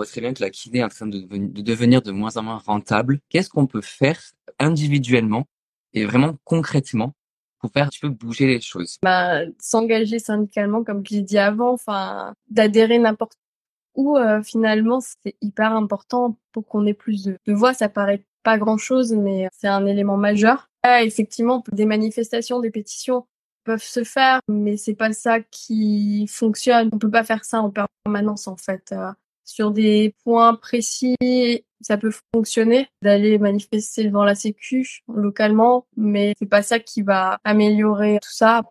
voit très bien que la kiné est en train de, de devenir de moins en moins rentable. Qu'est-ce qu'on peut faire individuellement et vraiment concrètement pour faire un petit bouger les choses? Bah, S'engager syndicalement, comme je l'ai dit avant, d'adhérer n'importe où, euh, finalement, c'est hyper important pour qu'on ait plus de, de voix. Ça paraît pas grand-chose, mais c'est un élément majeur. Ah, effectivement, des manifestations, des pétitions peuvent se faire, mais c'est pas ça qui fonctionne. On peut pas faire ça en permanence, en fait. Euh, sur des points précis, ça peut fonctionner d'aller manifester devant la Sécu localement, mais c'est pas ça qui va améliorer tout ça.